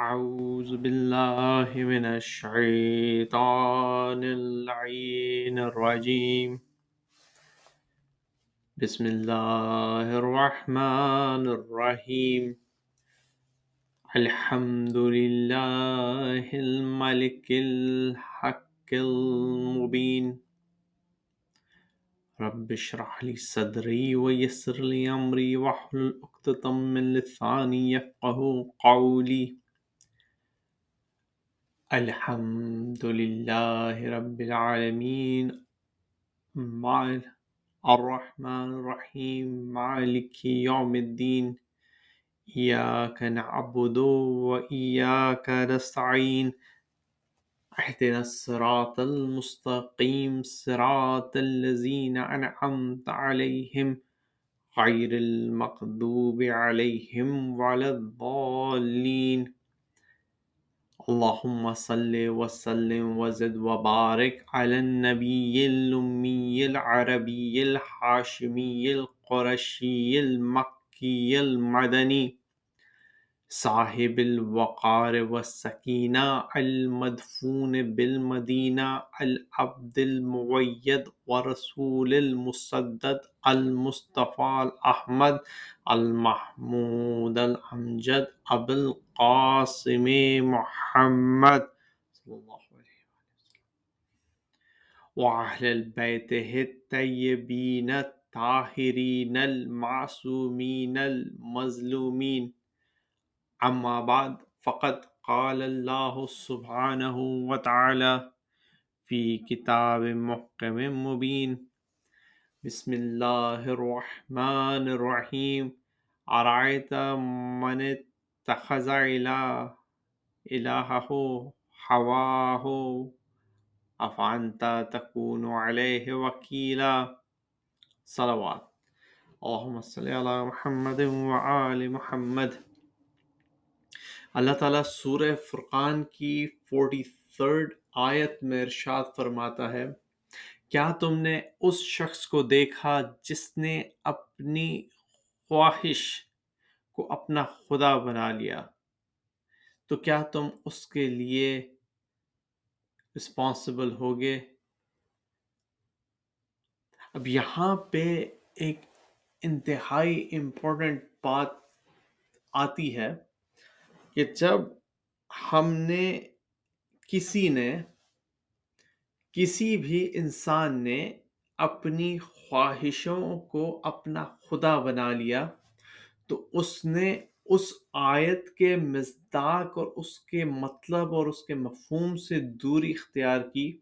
أعوذ بالله من الشيطان اللعين الرجيم. بسم الله الرحمن الرحيم. الحمد لله الملك الحق المبين. رب اشرح لي صدري ويسر لي أمري واحلل عقدة من لساني يفقه قولي. الحمد لله رب العالمين مع الرحمن الرحيم، مالك يوم الدين، إياك نعبد وإياك نستعين، اهدنا الصراط المستقيم، صراط الذين أنعمت عليهم غير المغضوب عليهم ولا الضالين. اللهم صل وسلم وزد وبارك على النبي الأمي العربي الحاشمي القرشي المكي المدني صاحب الوقار والسكينة المدفون بالمدينة العبد المؤيد ورسول المسدد المصطفى الأحمد المحمود الأمجد أبو القاسم محمد صلى الله عليه وسلم. وأهل بيته الطيبين الطاهرين المعصومين أما بعد، فقد قال الله سبحانه وتعالى في كتاب محكم مبين. بسم الله الرحمن الرحيم. أرأيت من اتخذ إله، إلهه هواه؟ أفأنت تكون عليه وكيلا؟ صلوات. اللهم صل على محمد وآل محمد. اللہ تعالیٰ سورہ فرقان کی فورٹی تھرڈ آیت میں ارشاد فرماتا ہے، کیا تم نے اس شخص کو دیکھا جس نے اپنی خواہش کو اپنا خدا بنا لیا؟ تو کیا تم اس کے لیے رسپانسبل ہوگے؟ اب یہاں پہ ایک انتہائی امپورٹنٹ بات آتی ہے۔ کہ جب ہم نے کسی نے، کسی بھی انسان نے اپنی خواہشوں کو اپنا خدا بنا لیا، تو اس نے اس آیت کے مزداق اور اس کے مطلب اور اس کے مفہوم سے دوری اختیار کی۔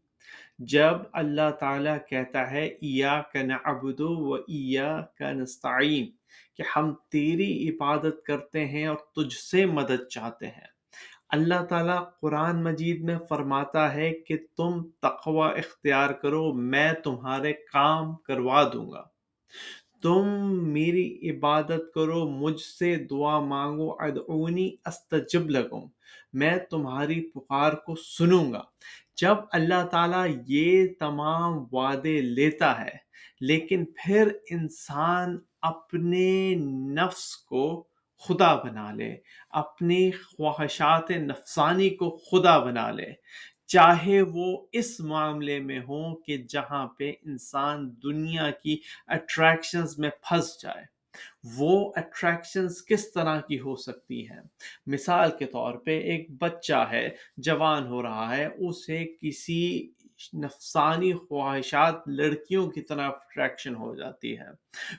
جب اللہ تعالیٰ کہتا ہے ایا کا نعبد و ایا کا نستعین کہ ہم تیری عبادت کرتے ہیں اور تجھ سے مدد چاہتے ہیں۔ اللہ تعالیٰ قرآن مجید میں فرماتا ہے کہ تم تقوی اختیار کرو، میں تمہارے کام کروا دوں گا۔ تم میری عبادت کرو، مجھ سے دعا مانگو، ادعونی استجب لگوں میں تمہاری پکار کو سنوں گا۔ جب اللہ تعالیٰ یہ تمام وعدے لیتا ہے، لیکن پھر انسان اپنے نفس کو خدا بنا لے، اپنی خواہشات نفسانی کو خدا بنا لے۔ چاہے وہ اس معاملے میں ہوں کہ جہاں پہ انسان دنیا کی اٹریکشنز میں پھنس جائے۔ وہ اٹریکشنز کس طرح کی ہو سکتی ہیں؟ مثال کے طور پہ ایک بچہ ہے، جوان ہو رہا ہے، اسے کسی نفسانی خواہشات لڑکیوں کی طرح اٹریکشن ہو جاتی ہے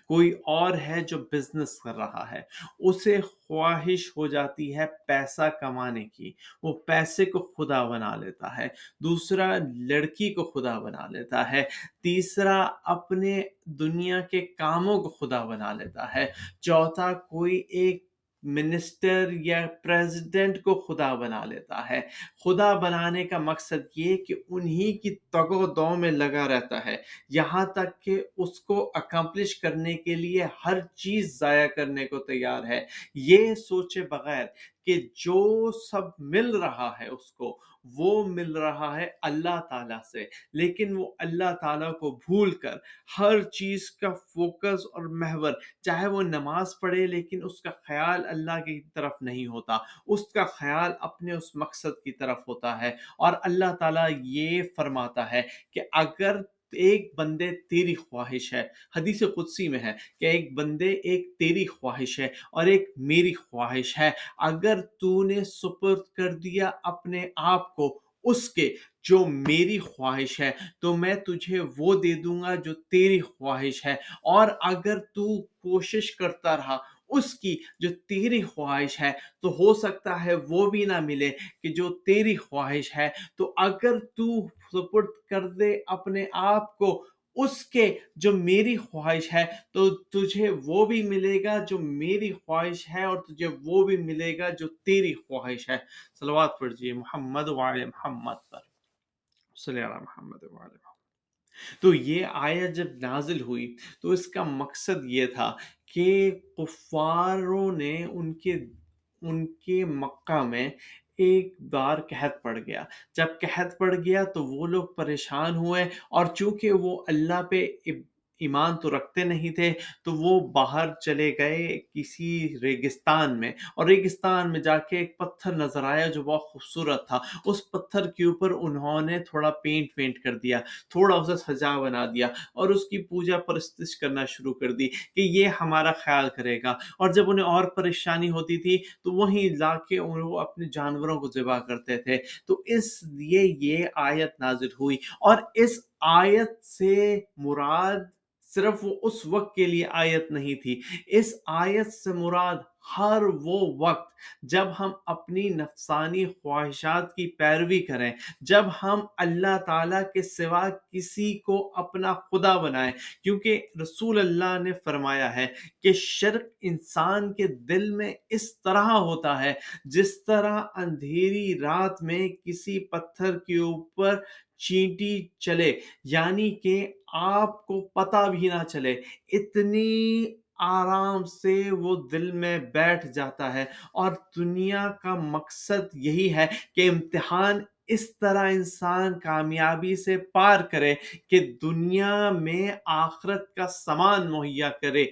کوئی اور ہے جو بزنس کر رہا ہے، اسے خواہش ہو جاتی ہے پیسہ کمانے کی۔ وہ پیسے کو خدا بنا لیتا ہے، دوسرا لڑکی کو خدا بنا لیتا ہے، تیسرا اپنے دنیا کے کاموں کو خدا بنا لیتا ہے۔ چوتھا، کوئی ایک منسٹر یا پریزیڈنٹ کو خدا بنا لیتا ہے۔ خدا بنانے کا مقصد یہ کہ انہی کی تگ و دو میں لگا رہتا ہے۔ یہاں تک کہ اس کو اکمپلش کرنے کے لیے ہر چیز ضائع کرنے کو تیار ہے۔ یہ سوچے بغیر کہ جو سب مل رہا ہے اس کو، وہ مل رہا ہے اللہ تعالیٰ سے۔ لیکن وہ اللہ تعالیٰ کو بھول کر ہر چیز کا فوکس اور محور، چاہے وہ نماز پڑھے لیکن اس کا خیال اللہ کی طرف نہیں ہوتا۔ اس کا خیال اپنے اس مقصد کی طرف ہوتا ہے۔ اور اللہ تعالیٰ یہ فرماتا ہے کہ اگر ایک بندے تیری خواہش ہے۔ حدیث قدسی میں ہے کہ ایک بندے ایک تیری خواہش ہے اور ایک میری خواہش ہے۔ اگر تو نے سپرد کر دیا اپنے آپ کو اس کے جو میری خواہش ہے، تو میں تجھے وہ دے دوں گا جو تیری خواہش ہے۔ اور اگر تو کوشش کرتا رہا اس کی جو تیری خواہش ہے تو ہو سکتا ہے وہ بھی نہ ملے کہ جو تیری خواہش ہے تو اگر تو سپرد کر دے اپنے آپ کو اس کے جو میری خواہش ہے تو تجھے وہ بھی ملے گا جو میری خواہش ہے اور تجھے وہ بھی ملے گا جو تیری خواہش ہے۔ صلوات پڑھجیے محمد وعلی محمد پر۔ صلی اللہ محمد وعلی محمد۔ تو یہ آیت جب نازل ہوئی تو اس کا مقصد یہ تھا کہ کفاروں نے ان کے ان کے مکہ میں ایک بار قحط پڑ گیا۔ جب قحط پڑ گیا تو وہ لوگ پریشان ہوئے اور چونکہ وہ اللہ پہ ایمان تو رکھتے نہیں تھے، تو وہ باہر چلے گئے کسی ریگستان میں۔ اور ریگستان میں جا کے ایک پتھر نظر آیا جو بہت خوبصورت تھا۔ اس پتھر کے اوپر انہوں نے تھوڑا پینٹ پینٹ کر دیا، تھوڑا اسے سجا بنا دیا اور اس کی پوجا پرستش کرنا شروع کر دی کہ یہ ہمارا خیال کرے گا۔ اور جب انہیں اور پریشانی ہوتی تھی، تو وہیں لا کے وہ اپنے جانوروں کو ذبح کرتے تھے۔ تو اس لیے یہ آیت نازل ہوئی۔ اور اس آیت سے مراد صرف وہ اس وقت کے لیے آیت نہیں تھی۔ اس آیت سے مراد ہر وہ وقت جب ہم اپنی نفسانی خواہشات کی پیروی کریں، جب ہم اللہ تعالیٰ کے سوا کسی کو اپنا خدا بنائیں۔ کیونکہ رسول اللہ نے فرمایا ہے کہ شرک انسان کے دل میں اس طرح ہوتا ہے، جس طرح اندھیری رات میں کسی پتھر کے اوپر چینٹی چلے یعنی کہ آپ کو پتا بھی نہ چلے، اتنی آرام سے وہ دل میں بیٹھ جاتا ہے۔ اور دنیا کا مقصد یہی ہے کہ امتحان اس طرح انسان کامیابی سے پار کرے کہ دنیا میں آخرت کا سامان مہیا کرے۔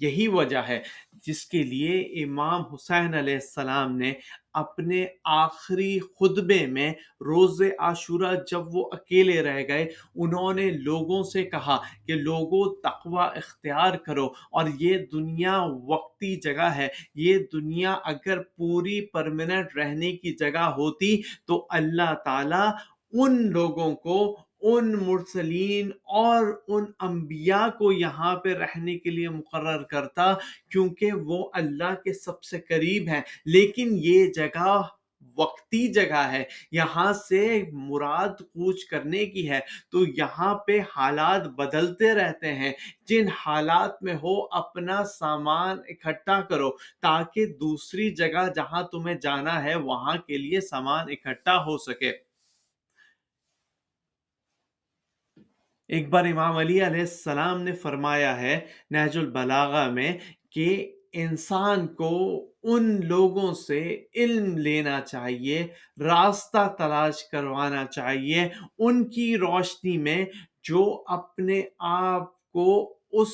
یہی وجہ ہے، جس کے لیے امام حسین علیہ السلام نے اپنے آخری خطبے میں روز عاشورہ جب وہ اکیلے رہ گئے، انہوں نے لوگوں سے کہا کہ لوگوں تقوی اختیار کرو اور یہ دنیا وقتی جگہ ہے۔ یہ دنیا اگر پوری پرمنٹ رہنے کی جگہ ہوتی تو اللہ تعالی ان لوگوں کو ان مرسلین اور ان انبیاء کو یہاں پہ رہنے کے لیے مقرر کرتا کیونکہ وہ اللہ کے سب سے قریب ہیں۔ لیکن یہ جگہ وقتی جگہ ہے، یہاں سے مراد کوچ کرنے کی ہے۔ تو یہاں پہ حالات بدلتے رہتے ہیں۔ جن حالات میں ہو، اپنا سامان اکٹھا کرو تاکہ دوسری جگہ جہاں تمہیں جانا ہے، وہاں کے لیے سامان اکٹھا ہو سکے۔ ایک بار امام علی علیہ السلام نے فرمایا ہے نہج البلاغہ میں کہ انسان کو ان لوگوں سے علم لینا چاہیے، راستہ تلاش کروانا چاہیے ان کی روشنی میں جو اپنے آپ کو اس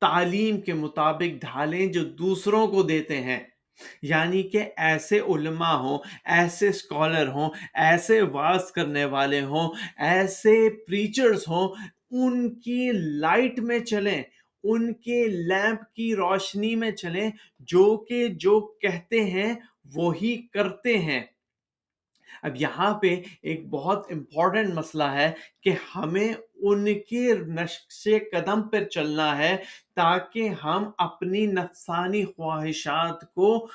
تعلیم کے مطابق ڈھالیں جو دوسروں کو دیتے ہیں۔ یعنی کہ ایسے علماء ہوں، ایسے اسکالر ہوں، ایسے واز کرنے والے ہوں، ایسے پریچرز ہوں، ان کی لائٹ میں چلیں، ان کے لیمپ کی روشنی میں چلیں، جو کہ جو کہتے ہیں وہی کرتے ہیں۔ اب یہاں پہ ایک بہت امپورٹنٹ مسئلہ ہے کہ ہمیں ان کے نقش قدم پر چلنا ہے تاکہ ہم اپنی نفسانی خواہشات کو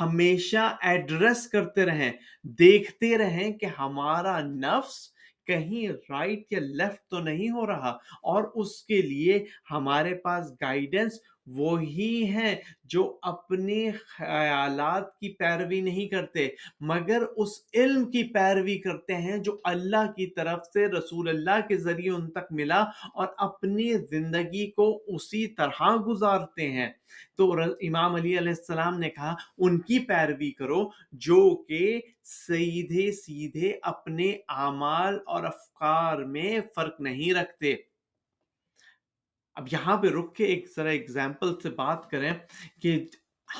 ہمیشہ ایڈریس کرتے رہیں، دیکھتے رہیں کہ ہمارا نفس کہیں رائٹ یا لیفٹ تو نہیں ہو رہا اور اس کے لیے ہمارے پاس گائیڈنس وہی ہیں جو اپنے خیالات کی پیروی نہیں کرتے، مگر اس علم کی پیروی کرتے ہیں جو اللہ کی طرف سے رسول اللہ کے ذریعے ان تک ملا اور اپنی زندگی کو اسی طرح گزارتے ہیں۔ تو امام علی علیہ السلام نے کہا، ان کی پیروی کرو جو کہ سیدھے سیدھے اپنے اعمال اور افکار میں فرق نہیں رکھتے۔ اب یہاں پہ رک کے ایک ذرا اگزامپل سے بات کریں کہ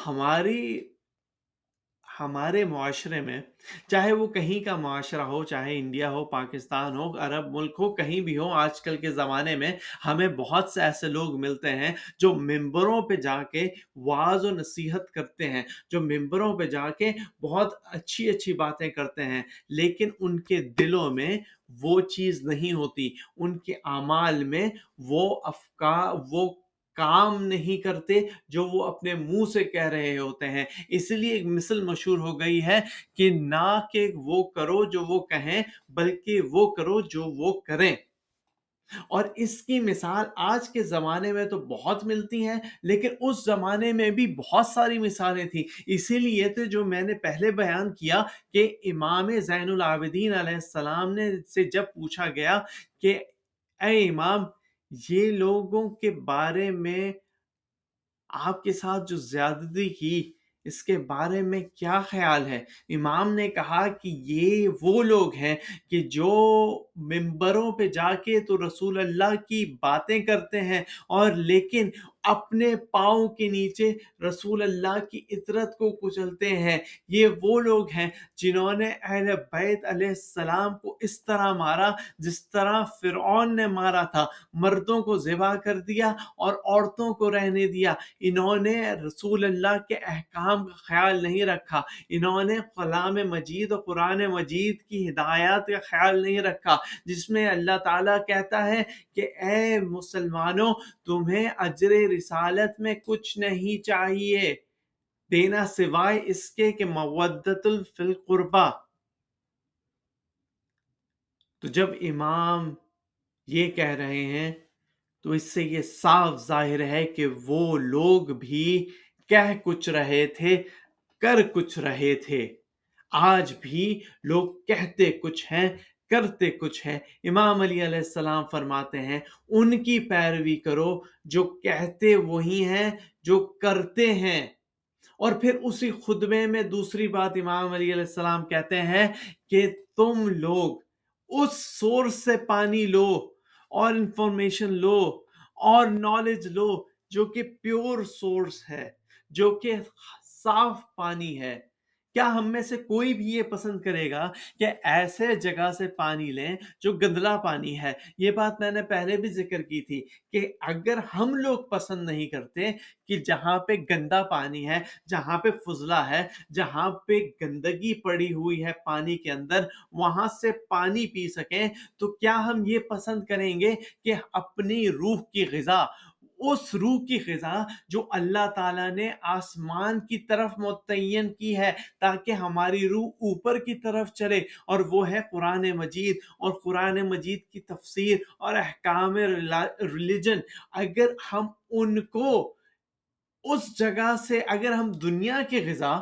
ہماری ہمارے معاشرے میں، چاہے وہ کہیں کا معاشرہ ہو، چاہے انڈیا ہو، پاکستان ہو، عرب ملک ہو، کہیں بھی ہو، آج کل کے زمانے میں ہمیں بہت سے ایسے لوگ ملتے ہیں جو ممبروں پہ جا کے واض و نصیحت کرتے ہیں، جو ممبروں پہ جا کے بہت اچھی اچھی باتیں کرتے ہیں، لیکن ان کے دلوں میں وہ چیز نہیں ہوتی۔ ان کے اعمال میں وہ افکار، وہ کام نہیں کرتے جو وہ اپنے منہ سے کہہ رہے ہوتے ہیں۔ اس لیے ایک مثل مشہور ہو گئی ہے کہ نہ کہ وہ کرو جو وہ کہیں، بلکہ وہ کرو جو وہ کریں۔ اور اس کی مثال آج کے زمانے میں تو بہت ملتی ہیں، لیکن اس زمانے میں بھی بہت ساری مثالیں تھیں۔ اسی لیے تو جو میں نے پہلے بیان کیا کہ امام زین العابدین علیہ السلام نے سے جب پوچھا گیا کہ اے امام یہ لوگوں کے بارے میں آپ کے ساتھ جو زیادتی کی، اس کے بارے میں کیا خیال ہے؟ امام نے کہا کہ یہ وہ لوگ ہیں کہ جو ممبروں پہ جا کے تو رسول اللہ کی باتیں کرتے ہیں اور لیکن اپنے پاؤں کے نیچے رسول اللہ کی عطرت کو کچلتے ہیں۔ یہ وہ لوگ ہیں جنہوں نے اہل بیت علیہ السلام کو اس طرح مارا جس طرح فرعون نے مارا تھا۔ مردوں کو ذبح کر دیا اور عورتوں کو رہنے دیا۔ انہوں نے رسول اللہ کے احکام کا خیال نہیں رکھا۔ انہوں نے کلام مجید اور قرآن مجید کی ہدایات کا خیال نہیں رکھا۔ جس میں اللہ تعالیٰ کہتا ہے کہ اے مسلمانوں، تمہیں اجر رسالت میں کچھ نہیں چاہیے۔ دینا سوائے اس کے کہ مودت الفل تو جب امام یہ کہہ رہے ہیں، تو اس سے یہ صاف ظاہر ہے کہ وہ لوگ بھی کہہ کچھ رہے تھے، کر کچھ رہے تھے۔ آج بھی لوگ کہتے کچھ ہیں کرتے کچھ ہے امام علی علیہ السلام فرماتے ہیں، ان کی پیروی کرو جو کہتے وہی ہیں، جو کرتے ہیں۔ اور پھر اسی خطبے میں دوسری بات امام علی علیہ السلام کہتے ہیں کہ تم لوگ اس سورس سے پانی لو، اور انفارمیشن لو، اور نالج لو جو کہ پیور سورس ہے، جو کہ صاف پانی ہے۔ کیا ہم میں سے کوئی بھی یہ پسند کرے گا کہ ایسے جگہ سے پانی لیں جو گندلا پانی ہے؟ یہ بات میں نے پہلے بھی ذکر کی تھی کہ اگر ہم لوگ پسند نہیں کرتے کہ جہاں پہ گندا پانی ہے، جہاں پہ فضلہ ہے، جہاں پہ گندگی پڑی ہوئی ہے پانی کے اندر، وہاں سے پانی پی سکیں، تو کیا ہم یہ پسند کریں گے کہ اپنی روح کی غذا اس روح کی غذا جو اللہ تعالیٰ نے آسمان کی طرف متعین کی ہے، تاکہ ہماری روح اوپر کی طرف چلے۔ اور وہ ہے قرآن مجید۔ اور قرآن مجید کی تفسیر اور احکام ریلیجن اگر ہم ان کو اس جگہ سے، اگر ہم دنیا کی غذا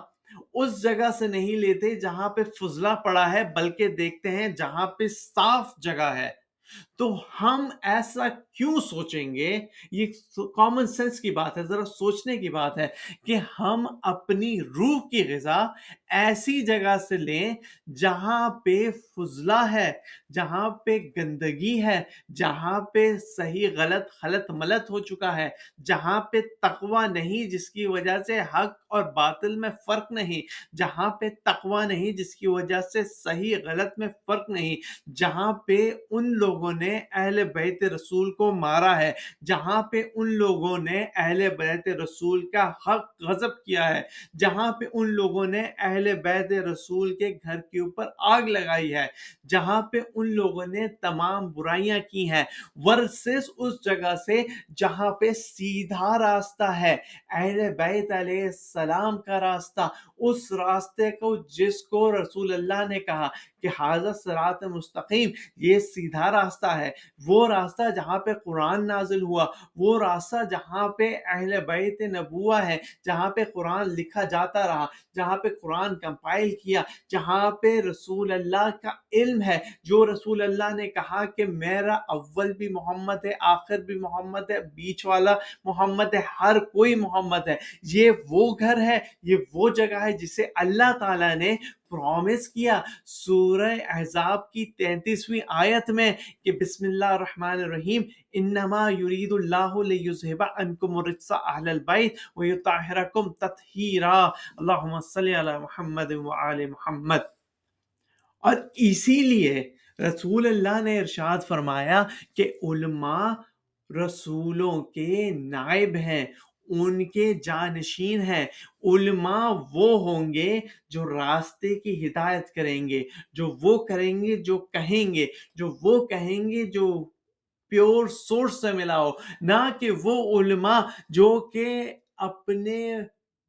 اس جگہ سے نہیں لیتے جہاں پہ فضلہ پڑا ہے، بلکہ دیکھتے ہیں جہاں پہ صاف جگہ ہے۔ تو ہم ایسا کیوں سوچیں گے؟ یہ کامن سینس کی بات ہے، ذرا سوچنے کی بات ہے کہ ہم اپنی روح کی غذا ایسی جگہ سے لیں جہاں پہ فضلہ ہے، جہاں پہ گندگی ہے، جہاں پہ صحیح غلط خلط ملت ہو چکا ہے، جہاں پہ تقوی نہیں جس کی وجہ سے حق اور باطل میں فرق نہیں، جہاں پہ تقوی نہیں جس کی وجہ سے صحیح غلط میں فرق نہیں، جہاں پہ ان لوگوں نے نے اہل بیت رسول کو مارا ہے، جہاں پہ ان لوگوں نے اہل بیت رسول کا حق غضب کیا ہے، جہاں پہ ان لوگوں نے اہل بیت رسول کے گھر کے اوپر آگ لگائی ہے، جہاں پہ ان لوگوں نے تمام برائیاں کی ہیں۔ ورسز اس جگہ سے جہاں پہ سیدھا راستہ ہے، اہل بیت علیہ السلام کا راستہ۔ اس راستے کو جس کو رسول اللہ نے کہا کہ حاضر سرات مستقیم، یہ سیدھا راستہ ہے۔ وہ راستہ جہاں پہ قرآن نازل ہوا، وہ راستہ جہاں پہ اہل بیت نبوہ ہے، جہاں پہ قرآن لکھا جاتا رہا، جہاں پہ قرآن کمپائل کیا، جہاں پہ رسول اللہ کا علم ہے۔ جو رسول اللہ نے کہا کہ میرا اول بھی محمد ہے، آخر بھی محمد ہے، بیچ والا محمد ہے، ہر کوئی محمد ہے۔ یہ وہ گھر ہے، یہ وہ جگہ ہے جسے اللہ تعالیٰ نے پرومس کیا سورہ احزاب کی تینتیسویں آیت میں کہ بسم اللہ الرحمن الرحیم، انما یرید اللہ لیذہب عنکم الرجس اہل البیت ویطہرکم تطہیرا۔ اللہم صلی علی محمد وعلی محمد۔ اور اسی لیے رسول اللہ نے ارشاد فرمایا کہ علماء رسولوں کے نائب ہیں ان کے جانشین ہیں۔ علماء وہ ہوں گے جو راستے کی ہدایت کریں گے، جو وہ کریں گے جو کہیں گے، جو وہ کہیں گے جو پیور سورس سے ملا ہو۔ نہ کہ وہ علماء جو کہ اپنے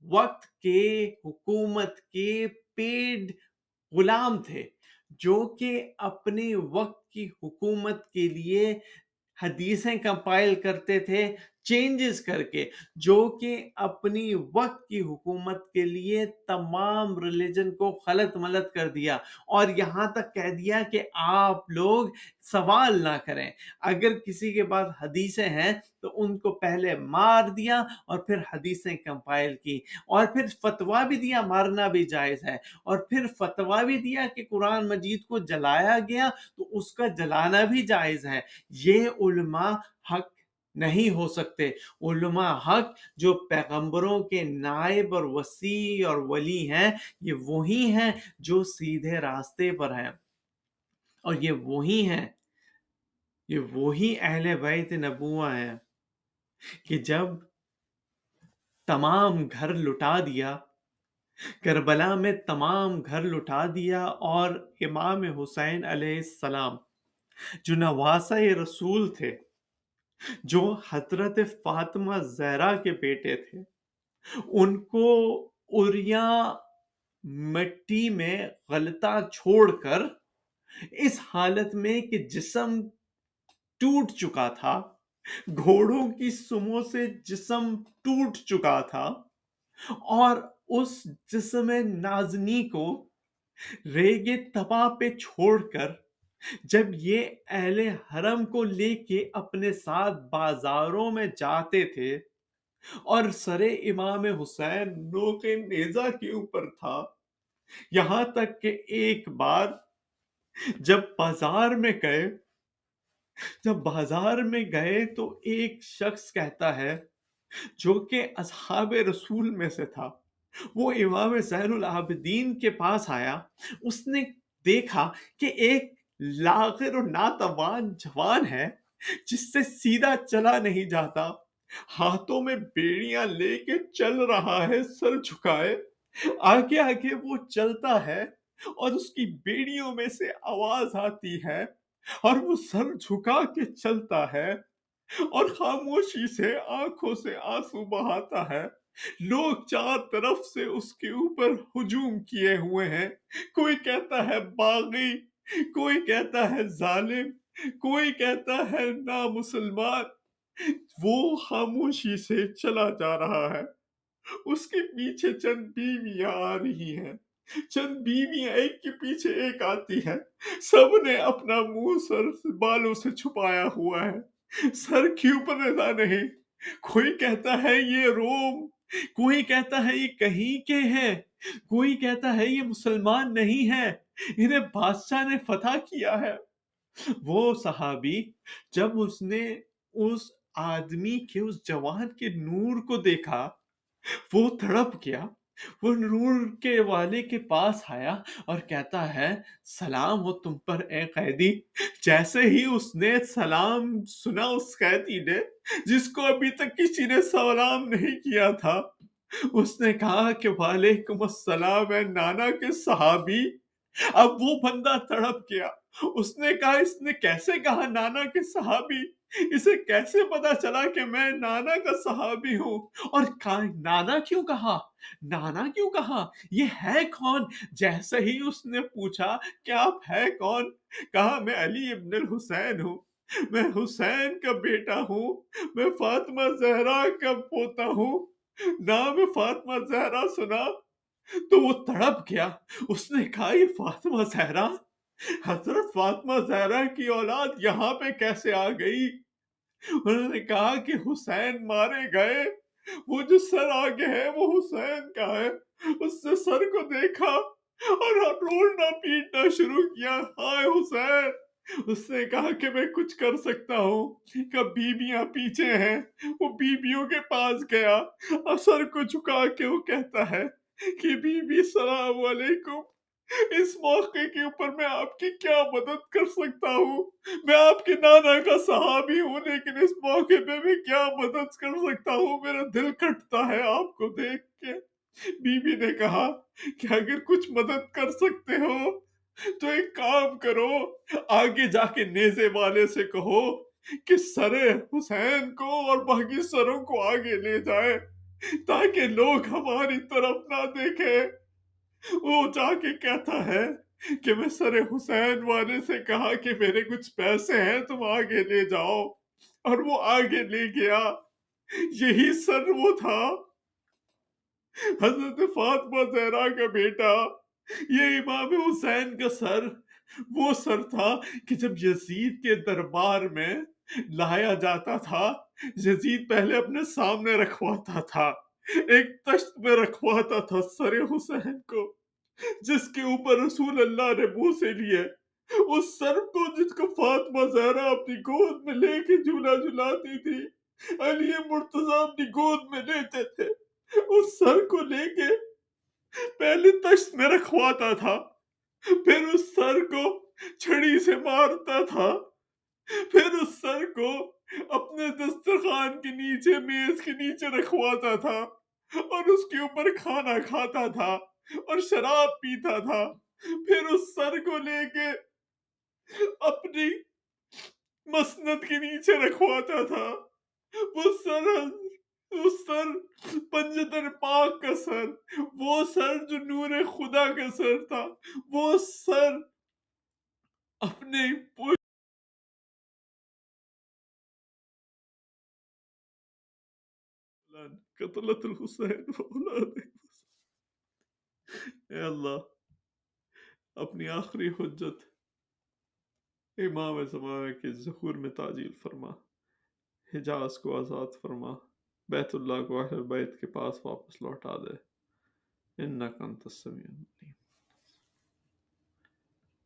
وقت کے، حکومت کے پیڈ غلام تھے، جو کہ اپنے وقت کی حکومت کے لیے حدیثیں کمپائل کرتے تھے۔ چینجز کر کے جو کہ اپنی وقت کی حکومت کے لیے تمام ریلیجن کو خلط ملت کر دیا اور یہاں تک کہہ دیا کہ آپ لوگ سوال نہ کریں اگر کسی کے پاس حدیثیں ہیں تو ان کو پہلے مار دیا اور پھر حدیثیں کمپائل کی اور پھر فتویٰ بھی دیا مارنا بھی جائز ہے اور پھر فتویٰ بھی دیا کہ قرآن مجید کو جلایا گیا تو اس کا جلانا بھی جائز ہے یہ علماء حق نہیں ہو سکتے۔ علماء حق جو پیغمبروں کے نائب اور وسیع اور ولی ہیں، یہ وہی ہیں جو سیدھے راستے پر ہیں۔ اور یہ وہی ہیں، یہ وہی اہل بیت نبوہ ہیں کہ جب تمام گھر لٹا دیا، کربلا میں تمام گھر لٹا دیا اور امام حسین علیہ السلام جو نواسہ رسول تھے۔ جو حضرت فاطمہ زہرا کے بیٹے تھے، ان کو اریا مٹی میں غلطہ چھوڑ کر اس حالت میں کہ جسم ٹوٹ چکا تھا، گھوڑوں کی سموں سے جسم ٹوٹ چکا تھا اور اس جسم نازنی کو ریگے تباہ پہ چھوڑ کر جب یہ اہل حرم کو لے کے اپنے ساتھ بازاروں میں جاتے تھے اور سر امام حسین نوک نیزہ کے اوپر تھا، یہاں تک کہ ایک بار جب بازار میں گئے، جب بازار میں گئے تو ایک شخص کہتا ہے جو کہ اصحاب رسول میں سے تھا، وہ امام زین العابدین کے پاس آیا، اس نے دیکھا کہ ایک لاغر اور ناتوان جوان ہے جس سے سیدھا چلا نہیں جاتا۔ ہاتھوں میں بیڑیاں لے کے چل رہا ہے، سر جھکائے۔ آگے آگے وہ چلتا ہے اور اس کی بیڑیوں میں سے آواز آتی ہے اور وہ سر جھکا کے چلتا ہے اور خاموشی سے آنکھوں سے آنسو بہاتا ہے۔ لوگ چار طرف سے اس کے اوپر ہجوم کیے ہوئے ہیں۔ کوئی کہتا ہے، باغی! کوئی کہتا ہے ظالم، کوئی کہتا ہے نا مسلمان وہ خاموشی سے چلا جا رہا ہے۔ اس کے پیچھے چند بیویاں آ رہی ہیں۔ چند بیویاں ایک کے پیچھے ایک آتی ہے سب نے اپنا منہ سر بالوں سے چھپایا ہوا ہے۔ سر کے اوپر نظر نہیں۔ کوئی کہتا ہے یہ روم، کوئی کہتا ہے یہ کہیں کے ہیں۔ کوئی کہتا ہے یہ مسلمان نہیں ہے۔ انہیں بادشاہ نے فتح کیا ہے۔ وہ صحابی جب اس نے اس آدمی کے، اس جوان کے نور کو دیکھا، وہ تڑپ گیا۔ وہ نور کے والے کے پاس آیا اور کہتا ہے، سلام ہو تم پر اے قیدی۔ جیسے ہی اس نے سلام سنا اس قیدی نے، جس کو ابھی تک کسی نے سلام نہیں کیا تھا، اس نے کہا کہ وعلیکم السلام اے نانا کے صحابی۔ اب وہ بندہ تڑپ گیا۔ اس نے کہا، اس نے کیسے کہا نانا کے صحابی؟ اسے کیسے پتا چلا کہ میں نانا کا صحابی ہوں؟ اور نانا کیوں کہا؟ نانا کیوں کہا؟ یہ ہے کون؟ جیسے ہی اس نے پوچھا کہ آپ ہے کون؟ کہا، میں علی ابن الحسین ہوں۔ میں حسین کا بیٹا ہوں۔ میں فاطمہ زہرا کا پوتا ہوں۔ نام فاطمہ زہرا سنا تو وہ تڑپ گیا۔ اس نے کہا، یہ فاطمہ زہرا، حضرت فاطمہ زہرا کی اولاد یہاں پہ کیسے آ گئی؟ انہوں نے کہا کہ حسین مارے گئے۔ وہ جو سر آگے ہے، وہ حسین کا ہے۔ اس نے سر کو دیکھا اور روڑنا پیٹنا شروع کیا۔ ہائے حسین! اس نے کہا کہ میں کچھ کر سکتا ہوں۔ کہ بیبیاں پیچھے ہیں، وہ بیبیوں کے پاس گیا۔ اور سر کو جھکا کے وہ کہتا ہے کہ بی بی، السلام علیکم۔ اس موقع کے اوپر میں آپ کی کیا مدد کر سکتا ہوں؟ میں آپ کے نانا کا صحابی ہوں، لیکن اس موقع پہ میں کیا مدد کر سکتا ہوں؟ میرا دل کٹتا ہے آپ کو دیکھ کے۔ بی بی نے کہا کہ اگر کچھ مدد کر سکتے ہو، تو ایک کام کرو۔ آگے جا کے نیزے والے سے کہو کہ سر حسین کو اور باقی سروں کو آگے لے جائے۔ تاکہ لوگ ہماری طرف نہ دیکھیں۔ وہ جا کے کہتا ہے کہ میں سر حسین والے سے کہا کہ میرے کچھ پیسے ہیں، تم آگے لے جاؤ۔ اور وہ آگے لے گیا۔ یہی سر وہ تھا۔ حضرت فاطمہ زہرا کا بیٹا، یہ امام حسین کا سر۔ وہ سر تھا کہ جب یزید کے دربار میں لایا جاتا تھا یزید پہلے اپنے سامنے رکھواتا تھا، ایک تشت میں رکھواتا تھا سر حسین کو، جس کے اوپر رسول اللہ نے منہ سے لیے۔ اس سر کو جس کو فاطمہ زہرا اپنی گود میں لے کے جھولا جھلاتی تھی، علی مرتضی اپنی گود میں لیتے تھے۔ اس سر کو لے کے پہلے تشت میں رکھواتا تھا، پھر اس سر کو چھڑی سے مارتا تھا۔ پھر اس سر کو اپنے دسترخوان کے نیچے میز کے نیچے رکھواتا تھا اور اس کے اوپر کھانا کھاتا تھا اور شراب پیتا تھا۔ پھر اس سر کو لے کے اپنی مسند کے نیچے رکھواتا تھا۔ وہ سر وہ سر پنجتر پاک کا سر، وہ سر جو نور خدا کا سر تھا۔ وہ سر اپنے قتلت الحسین اولاد اے اللہ اپنی آخری حجت امام زمانہ کے ظہور میں تعجیل فرما حجاز کو آزاد فرما بیت اللہ کو اہل بیت کے پاس واپس لوٹا دے انکا نقم تسمی